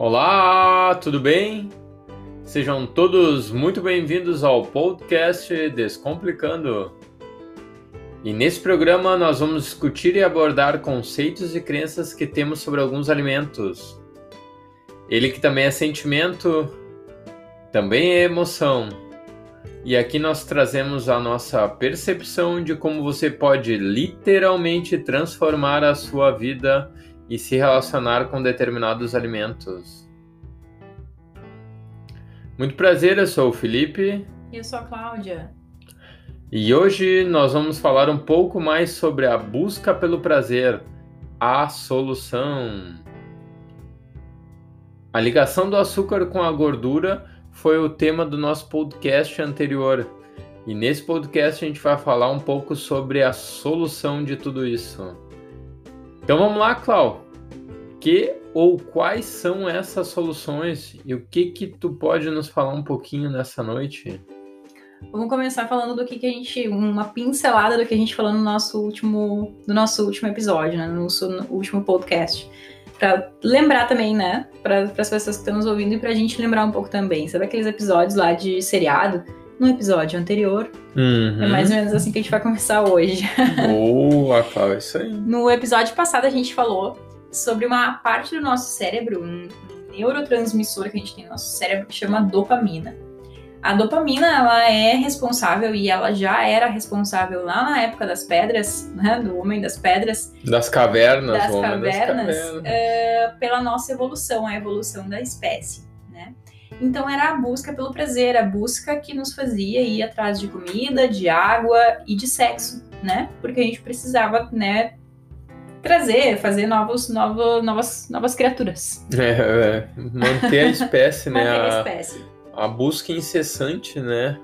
Olá, tudo bem? Sejam todos muito bem-vindos ao podcast Descomplicando. E nesse programa nós vamos discutir e abordar conceitos e crenças que temos sobre alguns alimentos. Ele que também é sentimento, também é emoção. E aqui nós trazemos a nossa percepção de como você pode literalmente transformar a sua vida e se relacionar com determinados alimentos. Muito prazer, eu sou o Felipe. E eu sou a Cláudia. E hoje nós vamos falar um pouco mais sobre a busca pelo prazer, a solução. A ligação do açúcar com a gordura foi o tema do nosso podcast anterior. E nesse podcast a gente vai falar um pouco sobre a solução de tudo isso. Então vamos lá, Clau. Que ou quais são essas soluções e o que que tu pode nos falar um pouquinho nessa noite? Vamos começar falando do que, que a gente, uma pincelada do que a gente falou no nosso último, no nosso último episódio, né, no nosso no último podcast, para lembrar também, né, para as pessoas que estão nos ouvindo e para a gente lembrar um pouco também. Sabe aqueles episódios lá de seriado? No episódio anterior. Uhum. É mais ou menos assim que a gente vai começar hoje. Boa, Cláudia, é isso aí. No episódio passado a gente falou sobre uma parte do nosso cérebro, um neurotransmissor que a gente tem no nosso cérebro que chama dopamina. A dopamina, ela é responsável e ela já era responsável lá na época das pedras, né, do homem das pedras. Das cavernas, das cavernas, das cavernas. Uh, pela nossa evolução, a evolução da espécie? Então era a busca pelo prazer, a busca que nos fazia ir atrás de comida, de água e de sexo, né? Porque a gente precisava, né, trazer, fazer novos, novos, novas, novas criaturas. É, é, manter a espécie, né? Manter a A, espécie. a busca incessante, né?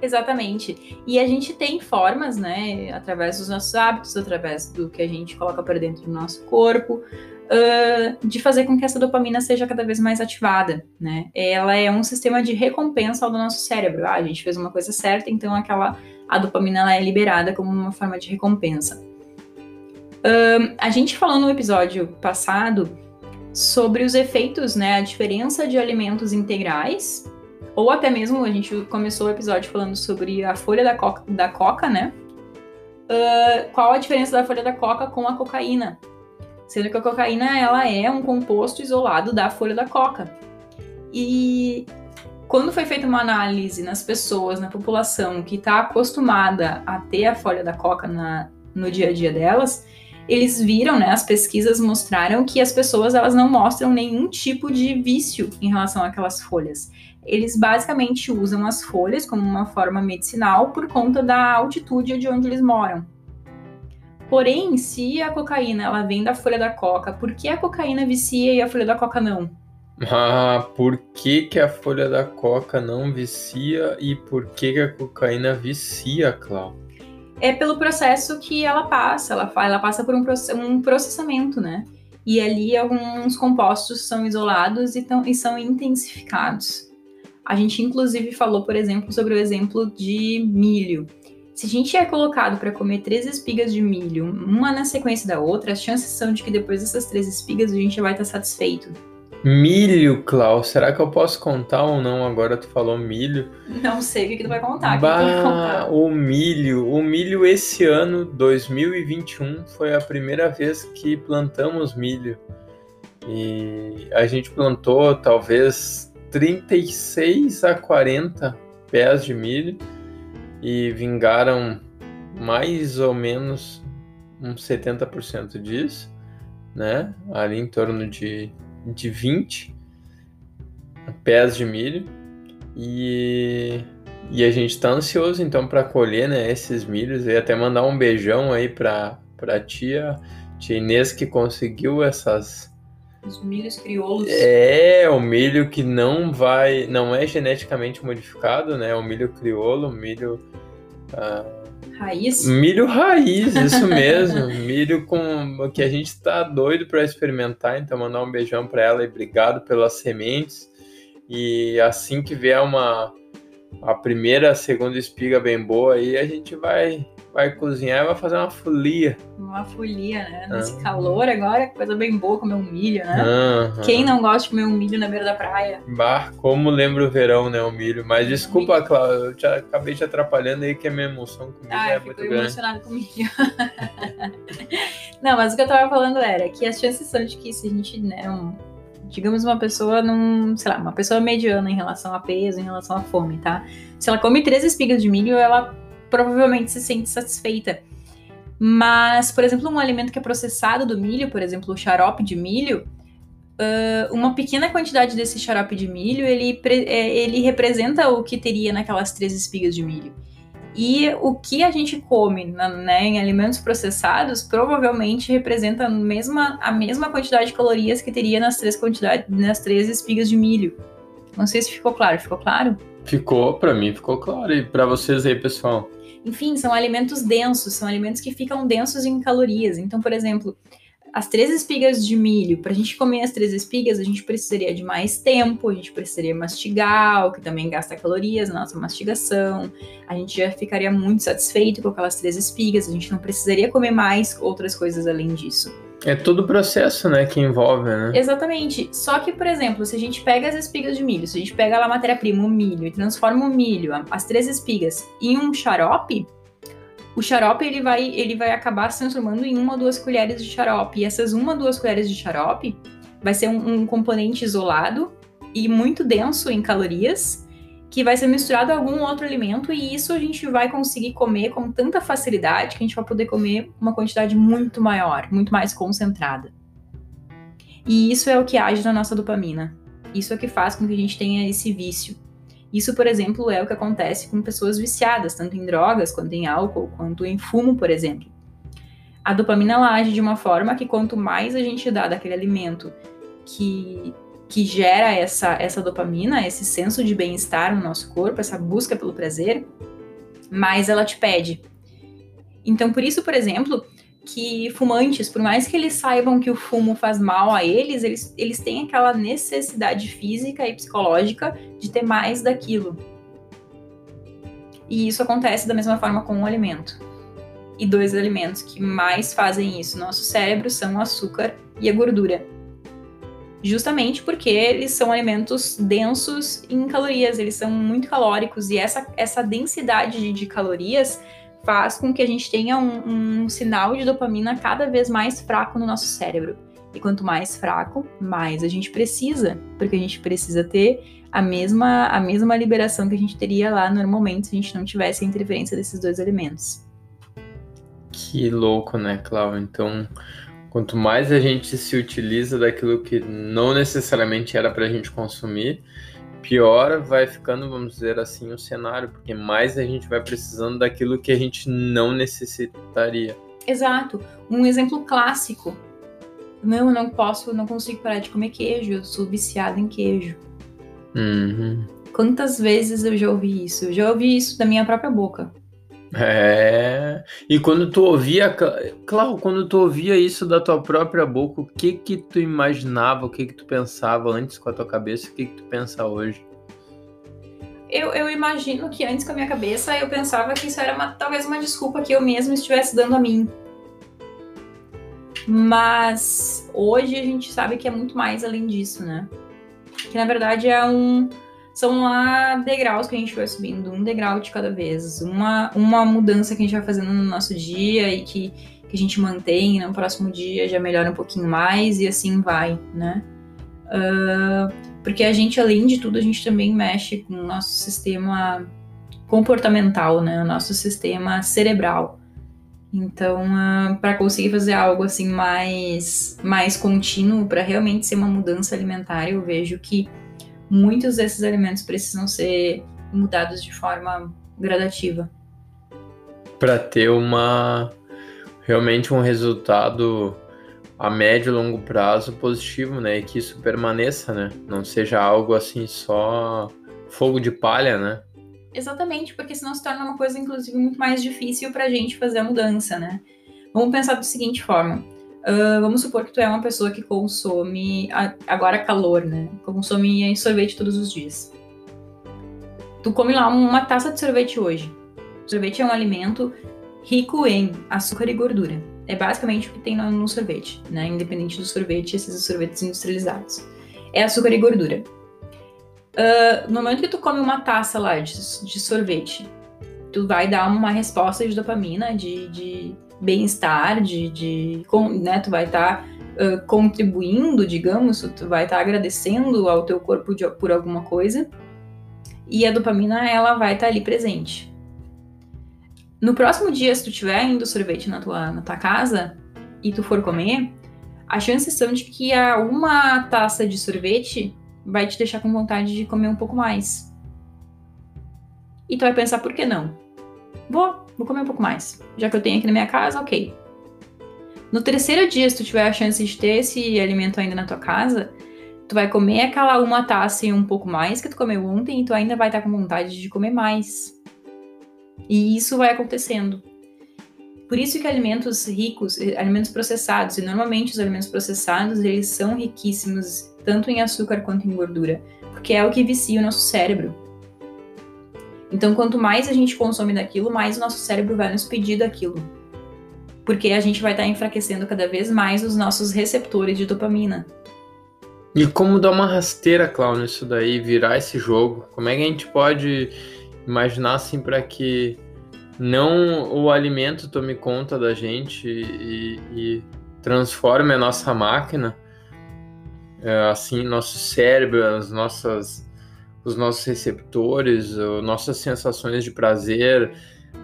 Exatamente. E a gente tem formas, né, através dos nossos hábitos, através do que a gente coloca para dentro do nosso corpo, uh, de fazer com que essa dopamina seja cada vez mais ativada, né? Ela é um sistema de recompensa do nosso cérebro. Ah, a gente fez uma coisa certa, então aquela a dopamina ela é liberada como uma forma de recompensa. Uh, a gente falou no episódio passado sobre os efeitos, né, a diferença de alimentos integrais ou até mesmo a gente começou o episódio falando sobre a folha da coca, da coca né? Uh, qual a diferença da folha da coca com a cocaína? Sendo que a cocaína ela é um composto isolado da folha da coca. E quando foi feita uma análise nas pessoas, na população que está acostumada a ter a folha da coca na, no dia a dia delas, eles viram, né, as pesquisas mostraram que as pessoas elas não mostram nenhum tipo de vício em relação àquelas folhas eles basicamente usam as folhas como uma forma medicinal por conta da altitude de onde eles moram. Porém, se a cocaína ela vem da folha da coca, por que a cocaína vicia e a folha da coca não? Ah, por que, que a folha da coca não vicia e por que, que a cocaína vicia, Clau? É pelo processo que ela passa, ela, ela passa por um, um processamento, né? E ali alguns compostos são isolados e, tão, e são intensificados. A gente inclusive falou, por exemplo, sobre o exemplo de milho. Se a gente é colocado para comer três espigas de milho, uma na sequência da outra, as chances são de que depois dessas três espigas a gente já vai estar satisfeito. Milho, Klaus, será que eu posso contar ou não? Agora tu falou milho. Não sei o que, que tu vai contar. Bah, o que tu vai contar? o milho. O milho esse ano, 2021, foi a primeira vez que plantamos milho. E a gente plantou talvez 36 a 40 pés de milho e vingaram mais ou menos uns 70% disso, né? Ali em torno de, de 20 pés de milho. E, e a gente está ansioso então para colher né, esses milhos e até mandar um beijão aí para a tia, tia Inês que conseguiu essas os milhos crioulos. é, o milho que não vai, não é geneticamente modificado, né? O milho crioulo, milho ah, Raiz. milho raiz, isso mesmo, milho com que a gente tá doido para experimentar, então mandar um beijão para ela e obrigado pelas sementes. E assim que vier uma a primeira, a segunda espiga bem boa, aí a gente vai vai cozinhar e vai fazer uma folia. Uma folia, né? Nesse ah. calor agora, coisa bem boa comer um milho, né? Ah. Quem não gosta de comer um milho na beira da praia? Bah, como lembra o verão, né? O milho. Mas desculpa, Cláudia, eu te, acabei te atrapalhando aí que a minha emoção com milho ah, é muito grande. emocionada com milho. não, mas o que eu tava falando era que as chances são de que se a gente, né, um, digamos uma pessoa num, sei lá, uma pessoa mediana em relação a peso, em relação à fome, tá? Se ela come três espigas de milho, ela provavelmente se sente satisfeita. Mas, por exemplo, um alimento que é processado do milho, por exemplo, o xarope de milho, uh, uma pequena quantidade desse xarope de milho, ele, é, ele representa o que teria naquelas três espigas de milho. E o que a gente come né, em alimentos processados provavelmente representa a mesma, a mesma quantidade de calorias que teria nas três, quantidade, nas três espigas de milho. Não sei se ficou claro. Ficou claro? Ficou, para mim ficou claro. E para vocês aí, pessoal? Enfim, são alimentos densos, são alimentos que ficam densos em calorias. Então, por exemplo, as três espigas de milho, para a gente comer as três espigas, a gente precisaria de mais tempo, a gente precisaria mastigar, o que também gasta calorias na nossa mastigação. A gente já ficaria muito satisfeito com aquelas três espigas, a gente não precisaria comer mais outras coisas além disso. É todo o processo, né, que envolve, né? Exatamente. Só que, por exemplo, se a gente pega as espigas de milho, se a gente pega a matéria-prima, o milho, e transforma o milho, as três espigas, em um xarope, o xarope ele vai, ele vai acabar se transformando em uma ou duas colheres de xarope. E essas uma ou duas colheres de xarope vai ser um, um componente isolado e muito denso em calorias, que vai ser misturado a algum outro alimento e isso a gente vai conseguir comer com tanta facilidade que a gente vai poder comer uma quantidade muito maior, muito mais concentrada. E isso é o que age na nossa dopamina. Isso é o que faz com que a gente tenha esse vício. Isso, por exemplo, é o que acontece com pessoas viciadas, tanto em drogas, quanto em álcool, quanto em fumo, por exemplo. A dopamina ela age de uma forma que quanto mais a gente dá daquele alimento que que gera essa, essa dopamina, esse senso de bem-estar no nosso corpo, essa busca pelo prazer, mais ela te pede. Então, por isso, por exemplo, que fumantes, por mais que eles saibam que o fumo faz mal a eles, eles, eles têm aquela necessidade física e psicológica de ter mais daquilo. E isso acontece da mesma forma com o alimento. E dois alimentos que mais fazem isso no nosso cérebro são o açúcar e a gordura justamente porque eles são alimentos densos em calorias, eles são muito calóricos e essa, essa densidade de, de calorias faz com que a gente tenha um, um, sinal de dopamina cada vez mais fraco no nosso cérebro. E quanto mais fraco, mais a gente precisa, porque a gente precisa ter a mesma, a mesma liberação que a gente teria lá normalmente se a gente não tivesse a interferência desses dois alimentos. Que louco, né, Cláudio? Então, Quanto mais a gente se utiliza daquilo que não necessariamente era para a gente consumir, pior vai ficando, vamos dizer assim, o cenário, porque mais a gente vai precisando daquilo que a gente não necessitaria. Exato. Um exemplo clássico. Não, eu não posso, não consigo parar de comer queijo, eu sou viciada em queijo. Uhum. Quantas vezes eu já ouvi isso? Eu já ouvi isso da minha própria boca. É. E quando tu ouvia, claro, quando tu ouvia isso da tua própria boca, o que que tu imaginava, o que que tu pensava antes com a tua cabeça, o que que tu pensa hoje? Eu, eu imagino que antes com a minha cabeça eu pensava que isso era uma, talvez uma desculpa que eu mesmo estivesse dando a mim. Mas hoje a gente sabe que é muito mais além disso, né? Que na verdade é um são lá degraus que a gente vai subindo, um degrau de cada vez, uma, uma mudança que a gente vai fazendo no nosso dia e que, que a gente mantém, no próximo dia já melhora um pouquinho mais e assim vai, né? Uh, porque a gente, além de tudo, a gente também mexe com o nosso sistema comportamental, né? O nosso sistema cerebral. Então, uh, para conseguir fazer algo assim mais, mais contínuo, para realmente ser uma mudança alimentar, eu vejo que muitos desses alimentos precisam ser mudados de forma gradativa. Para ter uma realmente um resultado a médio e longo prazo positivo, né? E que isso permaneça, né? Não seja algo assim só fogo de palha, né? Exatamente, porque senão se torna uma coisa, inclusive, muito mais difícil para a gente fazer a mudança, né? Vamos pensar da seguinte forma: Uh, vamos supor que tu é uma pessoa que consome, agora calor, né? Consome sorvete todos os dias. Tu come lá uma taça de sorvete hoje. sorvete é um alimento rico em açúcar e gordura. É basicamente o que tem no, no sorvete, né? Independente do sorvete, esses sorvetes industrializados. É açúcar e gordura. Uh, no momento que tu come uma taça lá de, de sorvete, tu vai dar uma resposta de dopamina, de, de bem-estar, de, de né, tu vai estar tá, uh, contribuindo, digamos, tu vai estar tá agradecendo ao teu corpo de, por alguma coisa, e a dopamina ela vai estar tá ali presente. No próximo dia, se tu tiver indo sorvete na tua, na tua casa e tu for comer, as chances são de que a uma taça de sorvete vai te deixar com vontade de comer um pouco mais. E tu vai pensar, por que não? Vou, vou comer um pouco mais. Já que eu tenho aqui na minha casa, ok. No terceiro dia, se tu tiver a chance de ter esse alimento ainda na tua casa, tu vai comer aquela uma taça e um pouco mais que tu comeu ontem e tu ainda vai estar com vontade de comer mais. E isso vai acontecendo. Por isso que alimentos ricos, eh, alimentos processados, e normalmente os alimentos processados, eles são riquíssimos tanto em açúcar quanto em gordura, porque é o que vicia o nosso cérebro. Então, quanto mais a gente consome daquilo, mais o nosso cérebro vai nos pedir daquilo. Porque a gente vai estar enfraquecendo cada vez mais os nossos receptores de dopamina. E como dar uma rasteira, Cláudio, nisso daí, virar esse jogo? Como é que a gente pode imaginar assim para que não o alimento tome conta da gente e, e transforme a nossa máquina, é, assim, nosso cérebro, as nossas os nossos receptores, nossas sensações de prazer,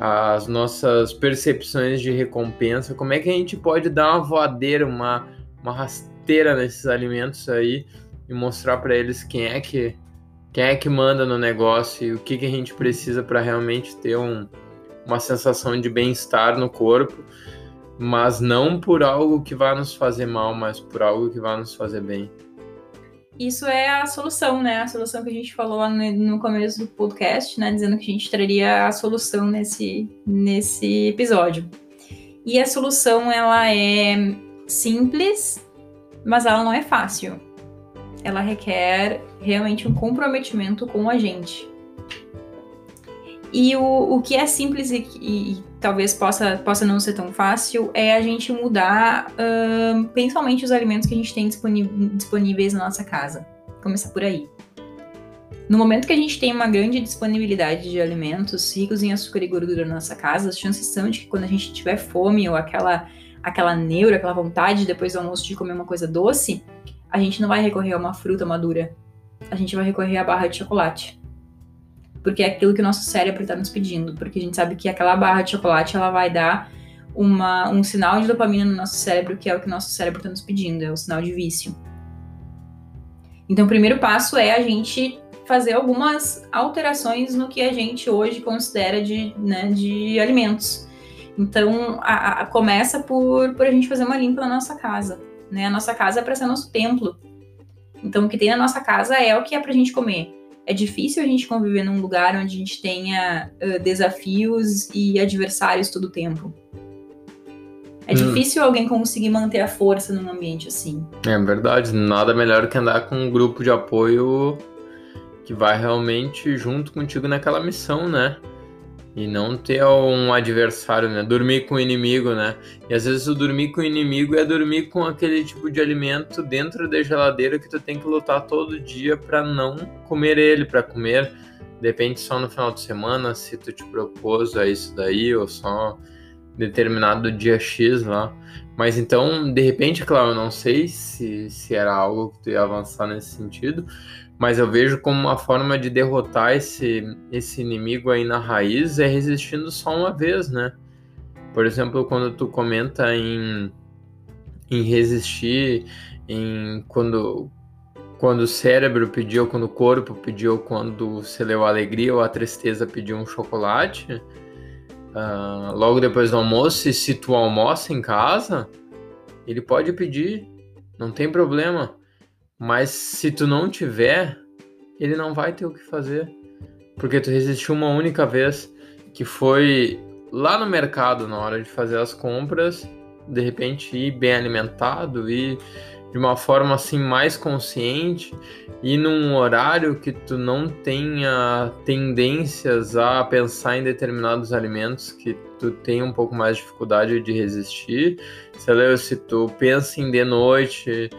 as nossas percepções de recompensa, como é que a gente pode dar uma voadeira, uma, uma rasteira nesses alimentos aí e mostrar para eles quem é que quem é que manda no negócio e o que, que a gente precisa para realmente ter um, uma sensação de bem-estar no corpo, mas não por algo que vai nos fazer mal, mas por algo que vai nos fazer bem isso é a solução, né? A solução que a gente falou lá no, começo do podcast, né? Dizendo que a gente traria a solução nesse, nesse episódio. E a solução, ela é simples, mas ela não é fácil. Ela requer realmente um comprometimento com a gente. E o, o que é simples e, e, talvez possa, possa não ser tão fácil é a gente mudar uh, principalmente os alimentos que a gente tem disponíveis na nossa casa. Começar por aí. No momento que a gente tem uma grande disponibilidade de alimentos ricos em açúcar e gordura na nossa casa, as chances são de que quando a gente tiver fome ou aquela, aquela neura, aquela vontade depois do almoço de comer uma coisa doce, a gente não vai recorrer a uma fruta madura. A gente vai recorrer à barra de chocolate porque é aquilo que o nosso cérebro está nos pedindo, porque a gente sabe que aquela barra de chocolate ela vai dar uma, um sinal de dopamina no nosso cérebro, que é o que o nosso cérebro está nos pedindo, é o sinal de vício. Então, o primeiro passo é a gente fazer algumas alterações no que a gente hoje considera de, né, de alimentos. Então, a, a, começa por, por a gente fazer uma limpa na nossa casa. Né? A nossa casa é para ser nosso templo. Então, o que tem na nossa casa é o que é para a gente comer é difícil a gente conviver num lugar onde a gente tenha uh, desafios e adversários todo o tempo. É hum. difícil alguém conseguir manter a força num ambiente assim. É verdade, nada melhor que andar com um grupo de apoio que vai realmente junto contigo naquela missão, né? E não ter um adversário, né? Dormir com o inimigo, né? E às vezes o dormir com o inimigo é dormir com aquele tipo de alimento dentro da geladeira que tu tem que lutar todo dia para não comer ele, para comer depende só no final de semana se tu te propôs a isso daí ou só determinado dia X lá. Mas então, de repente, claro, eu não sei se, se era algo que tu ia avançar nesse sentido, mas eu vejo como uma forma de derrotar esse, esse inimigo aí na raiz é resistindo só uma vez, né? Por exemplo, quando tu comenta em, em resistir, em quando, quando o cérebro pediu, quando o corpo pediu, quando você leu a alegria ou a tristeza pediu um chocolate, uh, logo depois do almoço, e se tu almoça em casa, ele pode pedir, não tem problema. Mas se tu não tiver, ele não vai ter o que fazer. Porque tu resistiu uma única vez, que foi lá no mercado, na hora de fazer as compras, de repente ir bem alimentado e de uma forma assim mais consciente e num horário que tu não tenha tendências a pensar em determinados alimentos que tu tem um pouco mais de dificuldade de resistir. Sei lá, se tu pensa em de noite,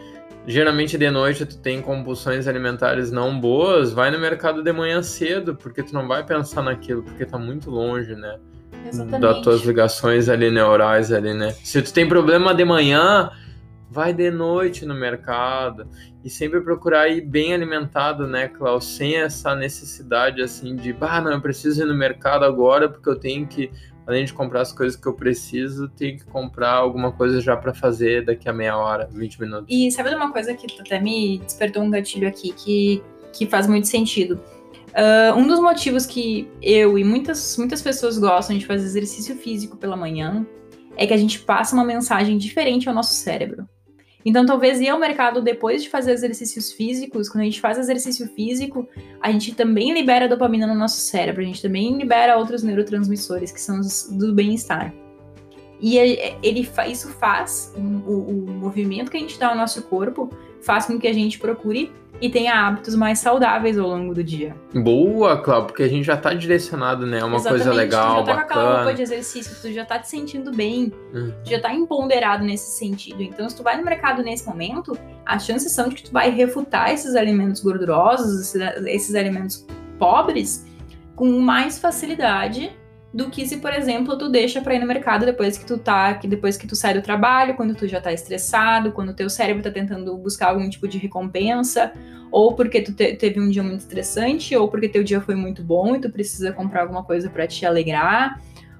geralmente de noite tu tem compulsões alimentares não boas, vai no mercado de manhã cedo, porque tu não vai pensar naquilo, porque tá muito longe, né? Exatamente. Das tuas ligações ali neurais ali, né? Se tu tem problema de manhã, vai de noite no mercado e sempre procurar ir bem alimentado, né, Klaus? Sem essa necessidade assim de, bah, não, eu preciso ir no mercado agora porque eu tenho que, além de comprar as coisas que eu preciso, tenho que comprar alguma coisa já para fazer daqui a meia hora, 20 minutos. E sabe de uma coisa que até me despertou um gatilho aqui que, que faz muito sentido? Uh, um dos motivos que eu e muitas, muitas pessoas gostam de fazer exercício físico pela manhã é que a gente passa uma mensagem diferente ao nosso cérebro. Então, talvez ir ao mercado depois de fazer exercícios físicos, quando a gente faz exercício físico, a gente também libera dopamina no nosso cérebro, a gente também libera outros neurotransmissores, que são os do bem-estar. E ele, isso faz, o, o movimento que a gente dá ao nosso corpo, faz com que a gente procure e tenha hábitos mais saudáveis ao longo do dia. Boa, Cláudio, porque a gente já tá direcionado, né? É uma Exatamente, coisa legal, tu já tá bacana. com aquela roupa de exercício, tu já tá te sentindo bem, Hum. tu já tá empoderado nesse sentido. Então, se tu vai no mercado nesse momento, as chances são de que tu vai refutar esses alimentos gordurosos, esses alimentos pobres, com mais facilidade do que se, por exemplo, tu deixa para ir no mercado depois que tu tá, que depois que tu sai do trabalho, quando tu já tá estressado, quando teu cérebro tá tentando buscar algum tipo de recompensa, ou porque tu te- teve um dia muito estressante, ou porque teu dia foi muito bom e tu precisa comprar alguma coisa para te alegrar,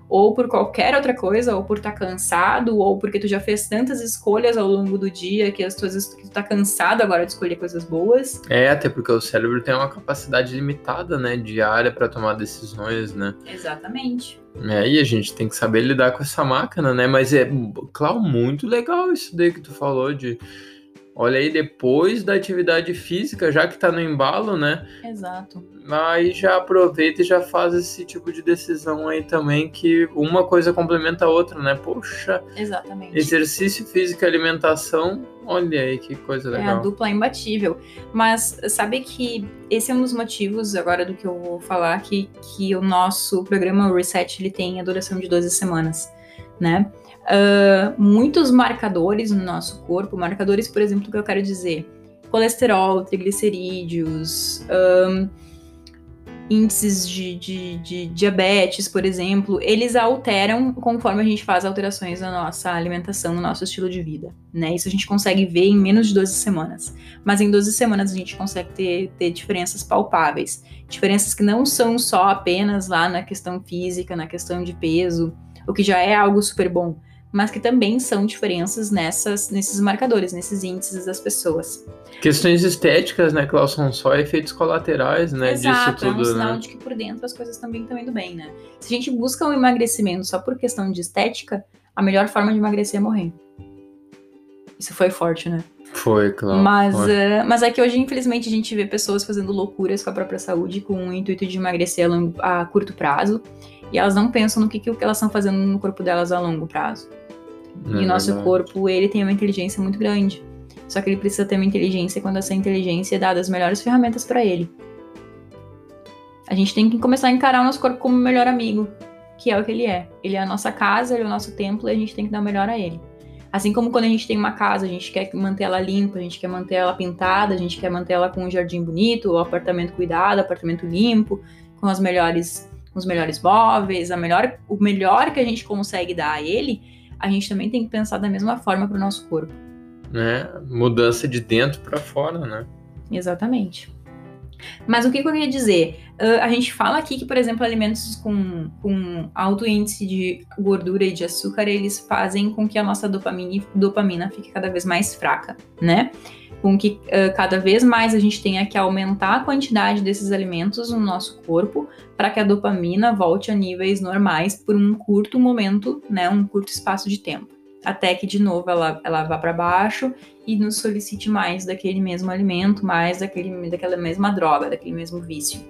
ou por qualquer outra coisa, ou por estar cansado, ou porque tu já fez tantas escolhas ao longo do dia que as tuas que tu tá cansado agora de escolher coisas boas. É, até porque o cérebro tem uma capacidade limitada, né, diária para tomar decisões, né? Exatamente. É, e a gente tem que saber lidar com essa máquina, né? Mas é, claro, muito legal isso daí que tu falou de. Olha aí, depois da atividade física, já que tá no embalo, né? Exato. Aí já aproveita e já faz esse tipo de decisão aí também, que uma coisa complementa a outra, né? Poxa, Exatamente. exercício físico e alimentação, olha aí que coisa É a legal. dupla imbatível. Mas sabe que esse é um dos motivos, agora do que eu vou falar, que, que o nosso programa Reset ele tem a duração de 12 semanas, né? Ah, muitos marcadores no nosso corpo, marcadores, por exemplo, que eu quero dizer, colesterol, triglicerídeos, índices de, de, de diabetes, por exemplo, eles alteram conforme a gente faz alterações na nossa alimentação, no nosso estilo de vida, né? Isso a gente consegue ver em menos de 12 semanas. Mas em 12 semanas a gente consegue ter, ter diferenças palpáveis. Diferenças que não são só apenas lá na questão física, na questão de peso, o que já é algo super bom, mas que também são diferenças nessas, nesses marcadores, nesses índices das pessoas. Questões estéticas, né, Klaus, são só efeitos colaterais, né, Exato, disso é um tudo, sinal né? de que por dentro as coisas também estão indo bem, né? Se a gente busca um emagrecimento só por questão de estética, a melhor forma de emagrecer é morrer. Isso foi forte, né? Foi, Klaus. mas, foi. eh, mas é que hoje, infelizmente, a gente vê pessoas fazendo loucuras com a própria saúde com o intuito de emagrecer a, longo- a curto prazo. E elas não pensam no que, que elas estão fazendo no corpo delas a longo prazo. É e o nosso verdade. corpo, ele tem uma inteligência muito grande. Só que ele precisa ter uma inteligência quando essa inteligência é dada as melhores ferramentas para ele. A gente tem que começar a encarar o nosso corpo como o melhor amigo, que é o que ele é. Ele é a nossa casa, ele é o nosso templo e a gente tem que dar o melhor a ele. Assim como quando a gente tem uma casa, a gente quer manter ela limpa, a gente quer manter ela pintada, a gente quer manter ela com um jardim bonito, o apartamento cuidado, apartamento limpo, com as melhores, os melhores móveis, a melhor, o melhor que a gente consegue dar a ele, a gente também tem que pensar da mesma forma para o nosso corpo. né? Mudança de dentro para fora, né? Exatamente. Mas o que, que eu queria dizer? Ah, a gente fala aqui que, por exemplo, alimentos com, com alto índice de gordura e de açúcar, eles fazem com que a nossa dopamina, dopamina fique cada vez mais fraca, né? Com que ah, cada vez mais a gente tenha que aumentar a quantidade desses alimentos no nosso corpo para que a dopamina volte a níveis normais por um curto momento, né? Um curto espaço de tempo. Até que, de novo, ela, ela vá para baixo e nos solicite mais daquele mesmo alimento, mais daquele, daquela mesma droga, daquele mesmo vício.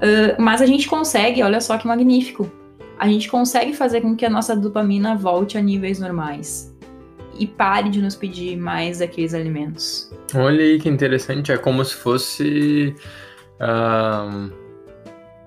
Ah, mas a gente consegue, olha só que magnífico, a gente consegue fazer com que a nossa dopamina volte a níveis normais. E pare de nos pedir mais daqueles alimentos. Olha aí que interessante, é como se fosse uh,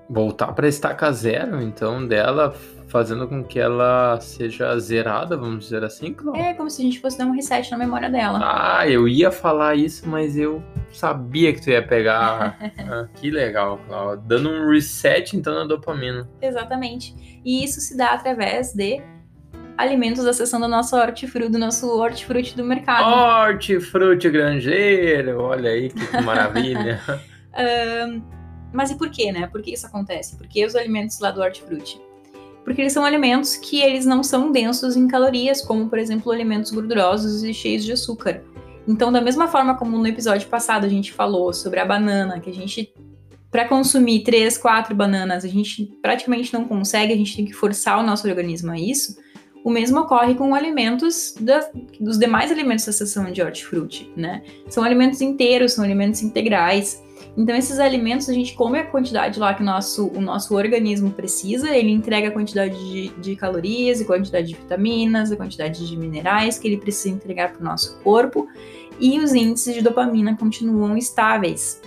voltar para estaca zero, então, dela, fazendo com que ela seja zerada, vamos dizer assim, Cláudio? É, como se a gente fosse dar um reset na memória dela. Ah, eu ia falar isso, mas eu sabia que tu ia pegar. ah, que legal, Cláudio. Dando um reset, então, na dopamina. Exatamente. E isso se dá através de alimentos da seção do nosso hortifruti, do nosso hortifruti do mercado. Hortifruti granjeiro, olha aí que maravilha. um, mas e por quê, né? Por que isso acontece? Porque os alimentos lá do hortifruti? Porque eles são alimentos que eles não são densos em calorias, como por exemplo alimentos gordurosos e cheios de açúcar. Então, da mesma forma como no episódio passado a gente falou sobre a banana, que a gente para consumir três, quatro bananas, a gente praticamente não consegue, a gente tem que forçar o nosso organismo a isso. O mesmo ocorre com alimentos da, dos demais alimentos da seção de hortifruti, né? São alimentos inteiros, são alimentos integrais. Então, esses alimentos a gente come a quantidade lá que o nosso, o nosso organismo precisa, ele entrega a quantidade de, de calorias, a quantidade de vitaminas, a quantidade de minerais que ele precisa entregar para o nosso corpo, e os índices de dopamina continuam estáveis.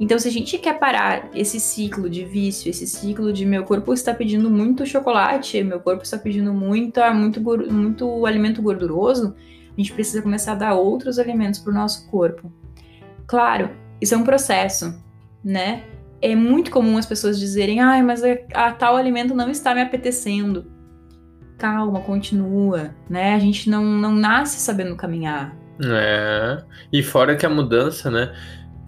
Então, se a gente quer parar esse ciclo de vício, esse ciclo de meu corpo está pedindo muito chocolate, meu corpo está pedindo muito, muito, muito alimento gorduroso, a gente precisa começar a dar outros alimentos para o nosso corpo. Claro, isso é um processo, né? É muito comum as pessoas dizerem, ai, mas a, a tal alimento não está me apetecendo. Calma, continua, né? A gente não, não nasce sabendo caminhar. É, e fora que a mudança, né?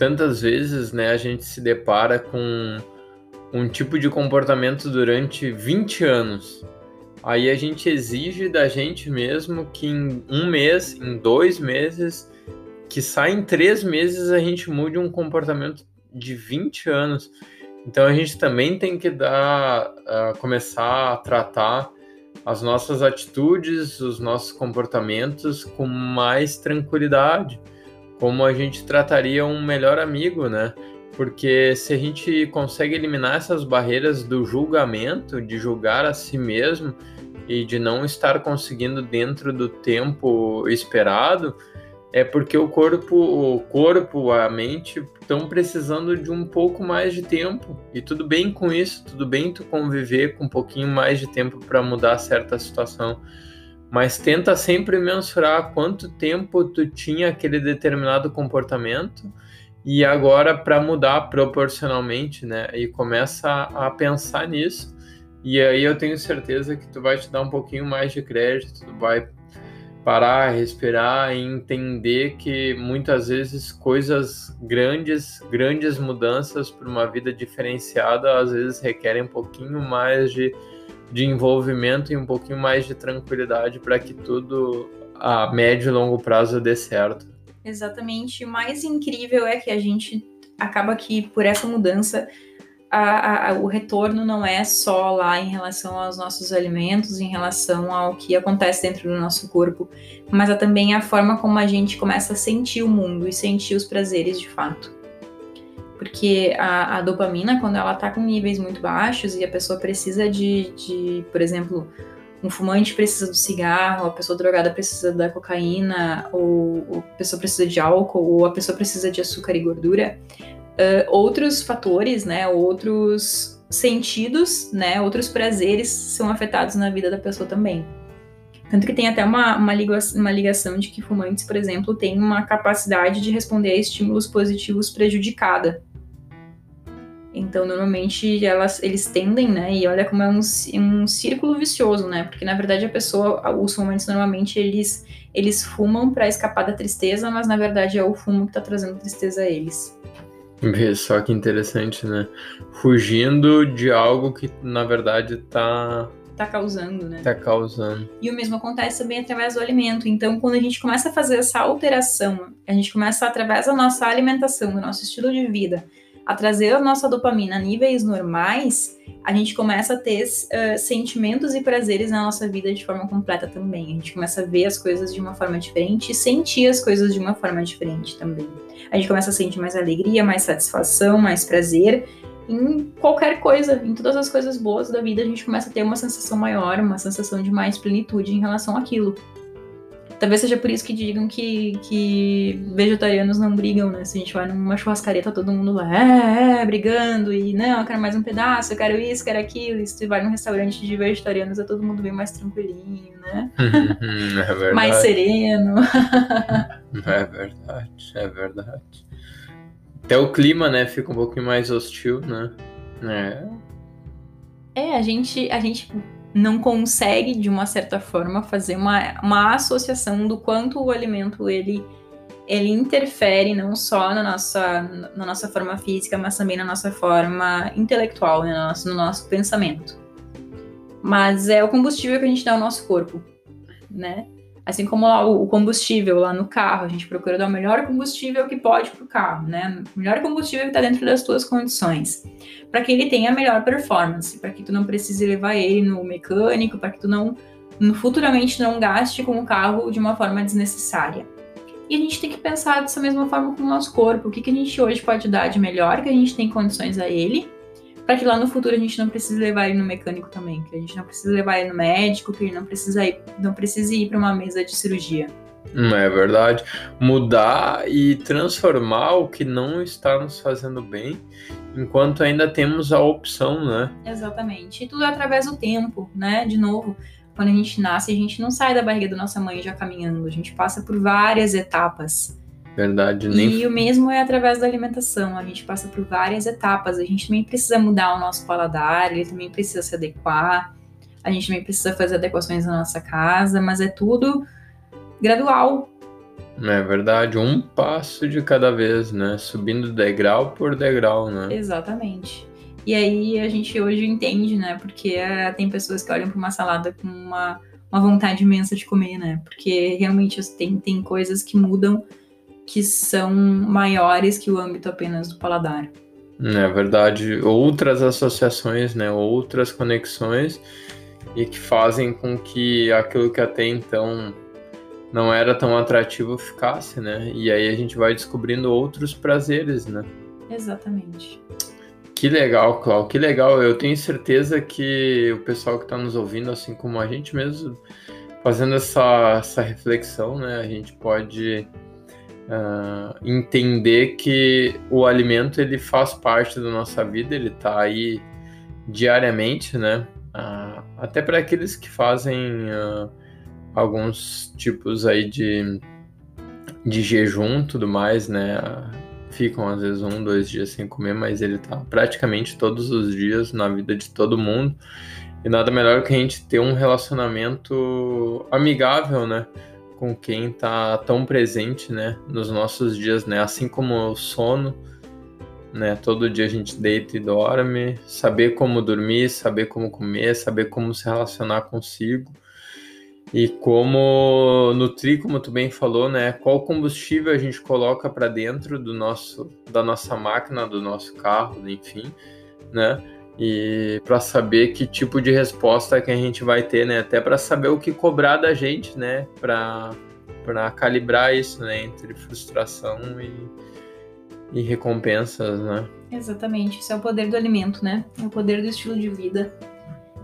Tantas vezes, né, a gente se depara com um tipo de comportamento durante 20 anos. Aí a gente exige da gente mesmo que em um mês, em dois meses, que sai em três meses a gente mude um comportamento de 20 anos. Então a gente também tem que dar, uh, começar a tratar as nossas atitudes, os nossos comportamentos com mais tranquilidade como a gente trataria um melhor amigo, né? Porque se a gente consegue eliminar essas barreiras do julgamento, de julgar a si mesmo e de não estar conseguindo dentro do tempo esperado, é porque o corpo, o corpo, a mente estão precisando de um pouco mais de tempo. E tudo bem com isso, tudo bem tu conviver com um pouquinho mais de tempo para mudar certa situação mas tenta sempre mensurar quanto tempo tu tinha aquele determinado comportamento e agora para mudar proporcionalmente, né? E começa a pensar nisso. E aí eu tenho certeza que tu vai te dar um pouquinho mais de crédito, tu vai parar, respirar e entender que muitas vezes coisas grandes, grandes mudanças para uma vida diferenciada, às vezes requerem um pouquinho mais de de envolvimento e um pouquinho mais de tranquilidade para que tudo a médio e longo prazo dê certo. Exatamente. O mais incrível é que a gente acaba que por essa mudança a, a, o retorno não é só lá em relação aos nossos alimentos, em relação ao que acontece dentro do nosso corpo, mas é também a forma como a gente começa a sentir o mundo e sentir os prazeres de fato. Porque a, a, dopamina, quando ela tá com níveis muito baixos e a pessoa precisa de, de, por exemplo, um fumante precisa do cigarro, a pessoa drogada precisa da cocaína, ou, ou a pessoa precisa de álcool, ou a pessoa precisa de açúcar e gordura, uh, outros fatores, né, outros sentidos, né, outros prazeres são afetados na vida da pessoa também. Tanto que tem até uma, uma, ligação, uma ligação de que fumantes, por exemplo, têm uma capacidade de responder a estímulos positivos prejudicada. Então, normalmente, elas, eles tendem, né? E olha como é um, um círculo vicioso, né? Porque, na verdade, a pessoa, os fumantes, normalmente, eles, eles fumam para escapar da tristeza, mas, na verdade, é o fumo que tá trazendo tristeza a eles. Vê só que interessante, né? Fugindo de algo que, na verdade, tá... Tá causando, né? Tá causando. E o mesmo acontece também através do alimento. Então, quando a gente começa a fazer essa alteração, a gente começa através da nossa alimentação, do nosso estilo de vida, a trazer a nossa dopamina a níveis normais, a gente começa a ter uh, sentimentos e prazeres na nossa vida de forma completa também. A gente começa a ver as coisas de uma forma diferente e sentir as coisas de uma forma diferente também. A gente começa a sentir mais alegria, mais satisfação, mais prazer em qualquer coisa, em todas as coisas boas da vida, a gente começa a ter uma sensação maior, uma sensação de mais plenitude em relação àquilo. Talvez seja por isso que digam que, que vegetarianos não brigam, né? Se a gente vai numa churrascaria, tá todo mundo lá, é, é, brigando, e não, eu quero mais um pedaço, eu quero isso, quero aquilo. E se tu vai num restaurante de vegetarianos, é todo mundo bem mais tranquilinho, né? é verdade. mais sereno. é verdade, é verdade. Até o clima, né, fica um pouquinho mais hostil, né? É. É, a gente, a gente não consegue, de uma certa forma, fazer uma, uma associação do quanto o alimento ele, ele interfere não só na nossa, na nossa forma física, mas também na nossa forma intelectual, né, no, nosso, no nosso pensamento. Mas é o combustível que a gente dá ao nosso corpo, né? Assim como lá o combustível lá no carro, a gente procura dar o melhor combustível que pode para o carro, né? O melhor combustível que está dentro das tuas condições, para que ele tenha a melhor performance, para que tu não precise levar ele no mecânico, para que tu não futuramente não gaste com o carro de uma forma desnecessária. E a gente tem que pensar dessa mesma forma com o nosso corpo, o que, que a gente hoje pode dar de melhor, que a gente tem condições a ele, para que lá no futuro a gente não precise levar ele no mecânico também, que a gente não precise levar ele no médico, que ele não precisa ir, não precise ir para uma mesa de cirurgia. Hum, é verdade. Mudar e transformar o que não está nos fazendo bem, enquanto ainda temos a opção, né? Exatamente. E tudo é através do tempo, né? De novo, quando a gente nasce, a gente não sai da barriga da nossa mãe já caminhando, a gente passa por várias etapas. Verdade, nem. E o mesmo é através da alimentação. A gente passa por várias etapas. A gente também precisa mudar o nosso paladar, ele também precisa se adequar. A gente também precisa fazer adequações na nossa casa, mas é tudo gradual. É verdade, um passo de cada vez, né? Subindo degrau por degrau, né? Exatamente. E aí a gente hoje entende, né? Porque é, tem pessoas que olham para uma salada com uma, uma vontade imensa de comer, né? Porque realmente tem, tem coisas que mudam que são maiores que o âmbito apenas do paladar. É verdade, outras associações, né, outras conexões e que fazem com que aquilo que até então não era tão atrativo ficasse, né? E aí a gente vai descobrindo outros prazeres, né? Exatamente. Que legal, Clau, que legal. Eu tenho certeza que o pessoal que está nos ouvindo, assim como a gente mesmo, fazendo essa, essa reflexão, né? A gente pode uh, entender que o alimento ele faz parte da nossa vida, ele está aí diariamente, né? Uh, até para aqueles que fazem uh, alguns tipos aí de, de jejum tudo mais, né? Ficam às vezes um, dois dias sem comer, mas ele tá praticamente todos os dias na vida de todo mundo. E nada melhor que a gente ter um relacionamento amigável, né? Com quem está tão presente, né, nos nossos dias, né, assim como o sono, né, todo dia a gente deita e dorme, saber como dormir, saber como comer, saber como se relacionar consigo. E como nutrir, como tu bem falou, né, qual combustível a gente coloca para dentro do nosso, da nossa máquina, do nosso carro, enfim, né, e para saber que tipo de resposta que a gente vai ter, né? Até para saber o que cobrar da gente, né? Para para calibrar isso, né? Entre frustração e, e recompensas, né? Exatamente. Isso é o poder do alimento, né? É o poder do estilo de vida.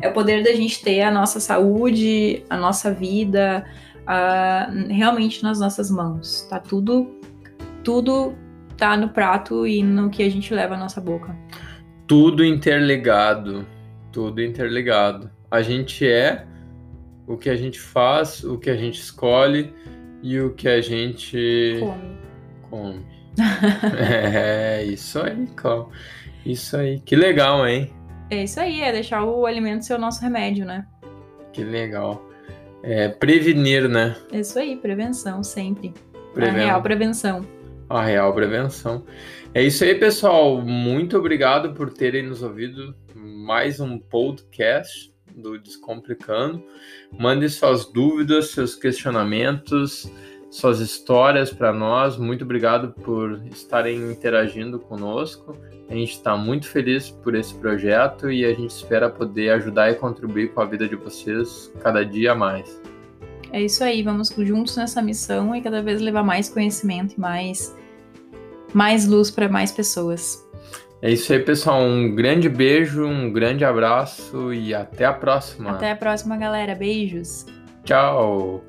É o poder da gente ter a nossa saúde, a nossa vida, a, realmente nas nossas mãos. Tá tudo, tudo tá no prato e no que a gente leva à nossa boca tudo interligado, tudo interligado. A gente é o que a gente faz, o que a gente escolhe e o que a gente come. come. é isso aí, Cláudio. Isso aí. Que legal, hein? É isso aí, é deixar o alimento ser o nosso remédio, né? Que legal. É prevenir, né? É isso aí, prevenção sempre. Preven... A real prevenção. A real prevenção. É isso aí, pessoal. Muito obrigado por terem nos ouvido mais um podcast do Descomplicando. Mande suas dúvidas, seus questionamentos, suas histórias para nós. Muito obrigado por estarem interagindo conosco. A gente está muito feliz por esse projeto e a gente espera poder ajudar e contribuir com a vida de vocês cada dia mais. É isso aí, vamos juntos nessa missão e cada vez levar mais conhecimento e mais mais luz para mais pessoas. É isso aí, pessoal. Um grande beijo, um grande abraço e até a próxima. Até a próxima, galera. Beijos. Tchau.